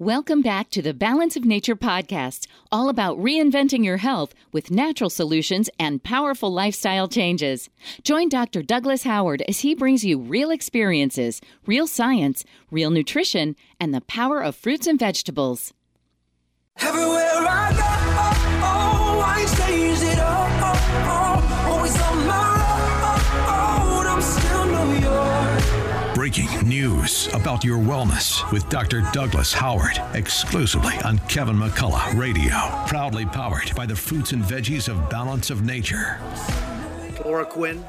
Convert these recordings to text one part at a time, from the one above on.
Welcome back to the Balance of Nature podcast, all about reinventing your health with natural solutions and powerful lifestyle changes. Join Dr. Douglas Howard as he brings you real experiences, real science, real nutrition, and the power of fruits and vegetables. Everywhere I go, news about your wellness with Dr. Douglas Howard, exclusively on Kevin McCullough Radio. Proudly powered by the fruits and veggies of Balance of Nature. chloroquine,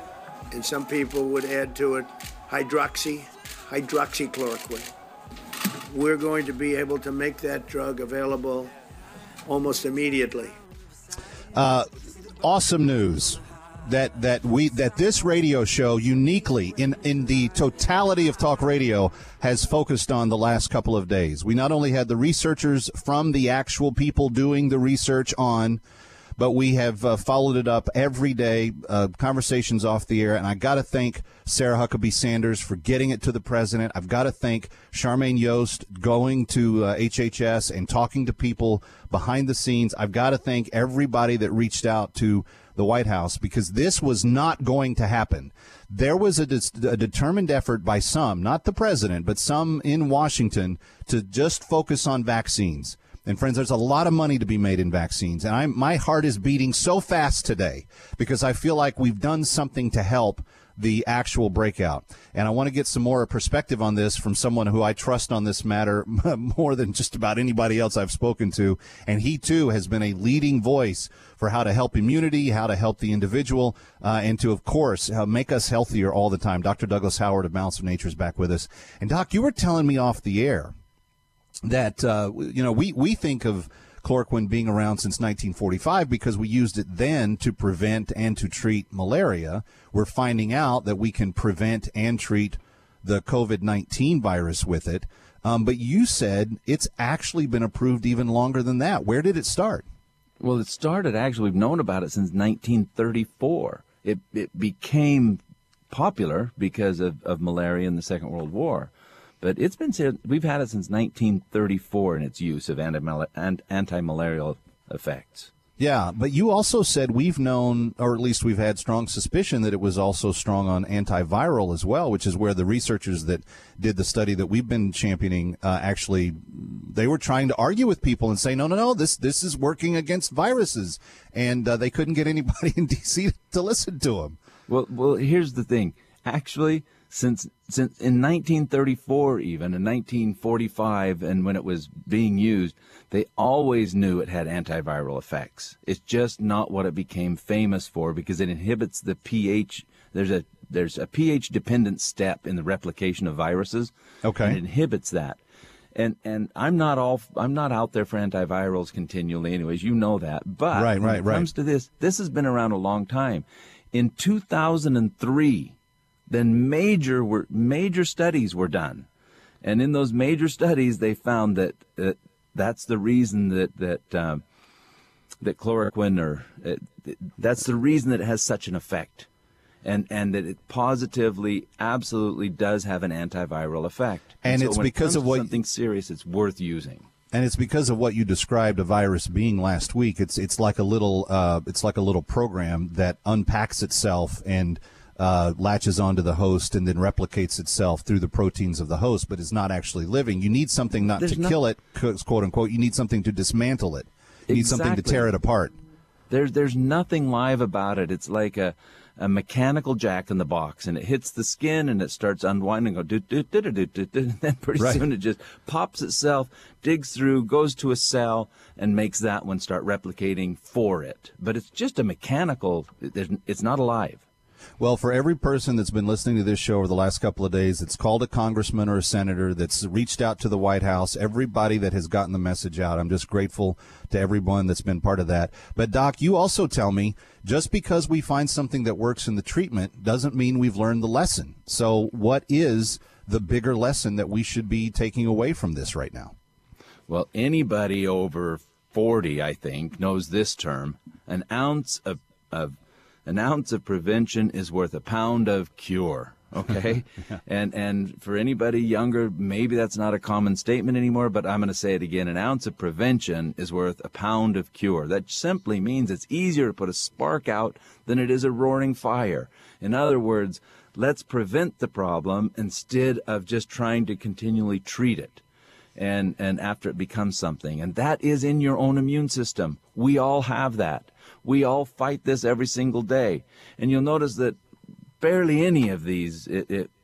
and some people would add to it hydroxy, hydroxychloroquine. We're going to be able to make that drug available almost immediately. Uh, awesome news that that we that this radio show uniquely in in the totality of talk radio has focused on the last couple of days. We not only had the researchers from the actual people doing the research on but we have uh, followed it up every day, uh, conversations off the air. And I got to thank Sarah Huckabee Sanders for getting it to the president. I've got to thank Charmaine Yoest going to uh, HHS and talking to people behind the scenes. I've got to thank everybody that reached out to the White House because this was not going to happen. There was a, dis- a determined effort by some, not the president, but some in Washington to just focus on vaccines. And friends, there's a lot of money to be made in vaccines. And I'm, my heart is beating so fast today because I feel like we've done something to help the actual breakout. And I want to get some more perspective on this from someone who I trust on this matter more than just about anybody else I've spoken to. And he too has been a leading voice for how to help immunity, how to help the individual, uh, and to, of course, uh, make us healthier all the time. Dr. Douglas Howard of Balance of Nature is back with us. And Doc, you were telling me off the air that uh, you know we we think of chloroquine being around since 1945 because we used it then to prevent and to treat malaria. We're finding out that we can prevent and treat the COVID-19 virus with it. Um, but you said it's actually been approved even longer than that. Where did it start? Well, it started actually, we've known about it since 1934. It, it became popular because of, of malaria in the Second World War. But it's been said, we've had it since 1934 in its use of anti anti-malarial effects. Yeah, but you also said we've known, or at least we've had strong suspicion that it was also strong on antiviral as well, which is where the researchers that did the study that we've been championing uh, actually they were trying to argue with people and say, no, no, no, this this is working against viruses, and uh, they couldn't get anybody in D.C. to listen to them. Well, well, here's the thing. Actually, since since in 1934, even in 1945, and when it was being used, they always knew it had antiviral effects. It's just not what it became famous for because it inhibits the pH. There's a there's a pH dependent step in the replication of viruses. Okay. And it inhibits that. And and I'm not all I'm not out there for antivirals continually anyways, you know that. But Right, when right, it right. comes to this, this has been around a long time. In 2003, then major were major studies were done, and in those major studies, they found that uh, that's the reason that that um, that chloroquine or uh, that's the reason that it has such an effect, and and that it positively, absolutely does have an antiviral effect. And so it's it because comes of what- something serious, it's worth using. And it's because of what you described a virus being last week. It's it's like a little uh, it's like a little program that unpacks itself and uh, latches onto the host and then replicates itself through the proteins of the host, but is not actually living. You need something not There's to no- kill it, quote unquote. You need something to dismantle it. You need something to tear it apart. There's there's nothing live about it. It's like a, a mechanical jack in the box, and it hits the skin and it starts unwinding. Go do do do do do do, do, and then pretty Right. soon it just pops itself, digs through, goes to a cell, and makes that one start replicating for it. But it's just a mechanical. It's not alive. Well, for every person that's been listening to this show over the last couple of days, that's called a congressman or a senator, that's reached out to the White House, everybody that has gotten the message out, I'm just grateful to everyone that's been part of that. But, Doc, you also tell me just because we find something that works in the treatment doesn't mean we've learned the lesson. So, what is the bigger lesson that we should be taking away from this right now? Well, anybody over 40, I think, knows this term. An ounce of, of an ounce of prevention is worth a pound of cure. Okay, and and for anybody younger, maybe that's not a common statement anymore. But I'm going to say it again: an ounce of prevention is worth a pound of cure. That simply means it's easier to put a spark out than it is a roaring fire. In other words, let's prevent the problem instead of just trying to continually treat it and and after it becomes something and that is in your own immune system we all have that we all fight this every single day and you'll notice that barely any of these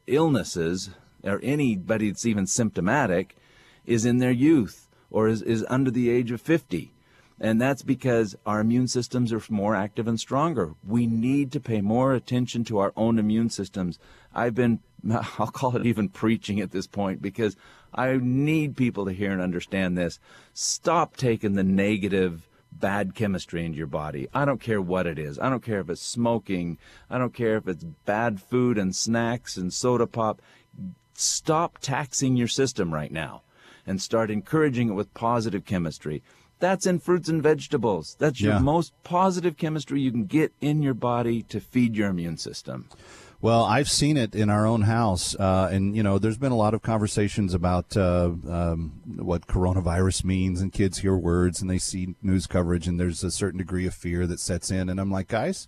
illnesses or anybody that's even symptomatic is in their youth or is, is under the age of 50 and that's because our immune systems are more active and stronger. We need to pay more attention to our own immune systems. I've been, I'll call it even preaching at this point because I need people to hear and understand this. Stop taking the negative, bad chemistry into your body. I don't care what it is. I don't care if it's smoking. I don't care if it's bad food and snacks and soda pop. Stop taxing your system right now and start encouraging it with positive chemistry. That's in fruits and vegetables. That's your most positive chemistry you can get in your body to feed your immune system. Well, I've seen it in our own house, uh, and you know, there's been a lot of conversations about uh, um, what coronavirus means, and kids hear words and they see news coverage, and there's a certain degree of fear that sets in. And I'm like, guys,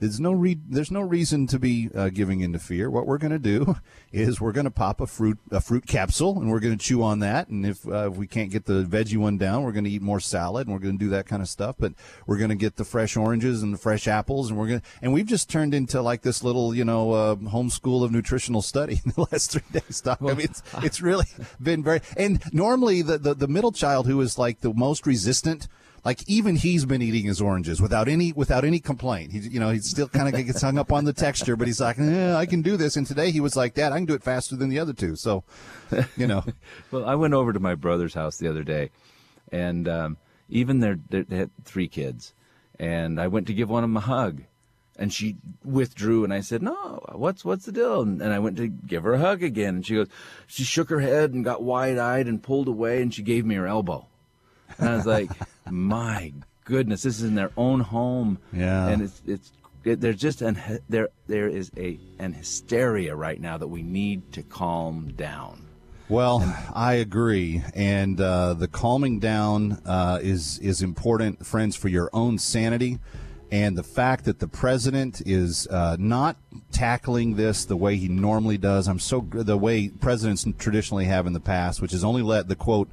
there's no re- there's no reason to be uh, giving into fear. What we're going to do is we're going to pop a fruit a fruit capsule, and we're going to chew on that. And if, uh, if we can't get the veggie one down, we're going to eat more salad, and we're going to do that kind of stuff. But we're going to get the fresh oranges and the fresh apples, and we're going to and we've just turned into like this little you know uh, homeschool of nutritional study in the last three days. Doc. I mean, it's it's really been very. And normally the, the the middle child who is like the most resistant like even he's been eating his oranges without any without any complaint. He you know he still kind of gets hung up on the texture, but he's like, eh, I can do this. And today he was like, Dad, I can do it faster than the other two. So, you know, Well, I went over to my brother's house the other day, and um, even their, their they had three kids, and I went to give one of them a hug, and she withdrew, and I said, "No, what's what's the deal?" And, and I went to give her a hug again, and she goes, she shook her head and got wide eyed and pulled away, and she gave me her elbow, and I was like, "My goodness, this is in their own home, Yeah. and it's it's." It, there's just an there there is a an hysteria right now that we need to calm down. Well, I agree, and uh, the calming down uh, is is important, friends, for your own sanity, and the fact that the president is uh, not tackling this the way he normally does. I'm so the way presidents traditionally have in the past, which is only let the quote.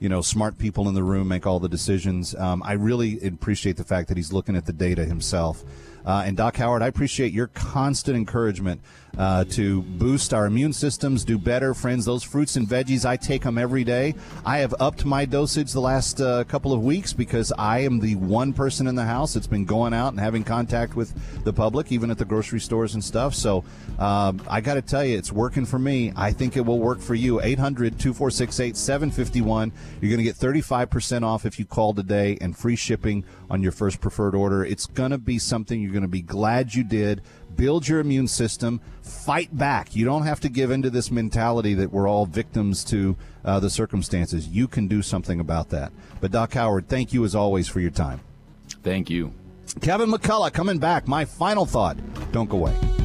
You know, smart people in the room make all the decisions. Um, I really appreciate the fact that he's looking at the data himself. Uh, and Doc Howard, I appreciate your constant encouragement uh, to boost our immune systems, do better, friends. Those fruits and veggies, I take them every day. I have upped my dosage the last uh, couple of weeks because I am the one person in the house that's been going out and having contact with the public, even at the grocery stores and stuff. So um, I got to tell you, it's working for me. I think it will work for you. 800 246 8751. You're going to get 35% off if you call today and free shipping on your first preferred order. It's going to be something you're going to be glad you did. Build your immune system. Fight back. You don't have to give into this mentality that we're all victims to uh, the circumstances. You can do something about that. But, Doc Howard, thank you as always for your time. Thank you. Kevin McCullough coming back. My final thought don't go away.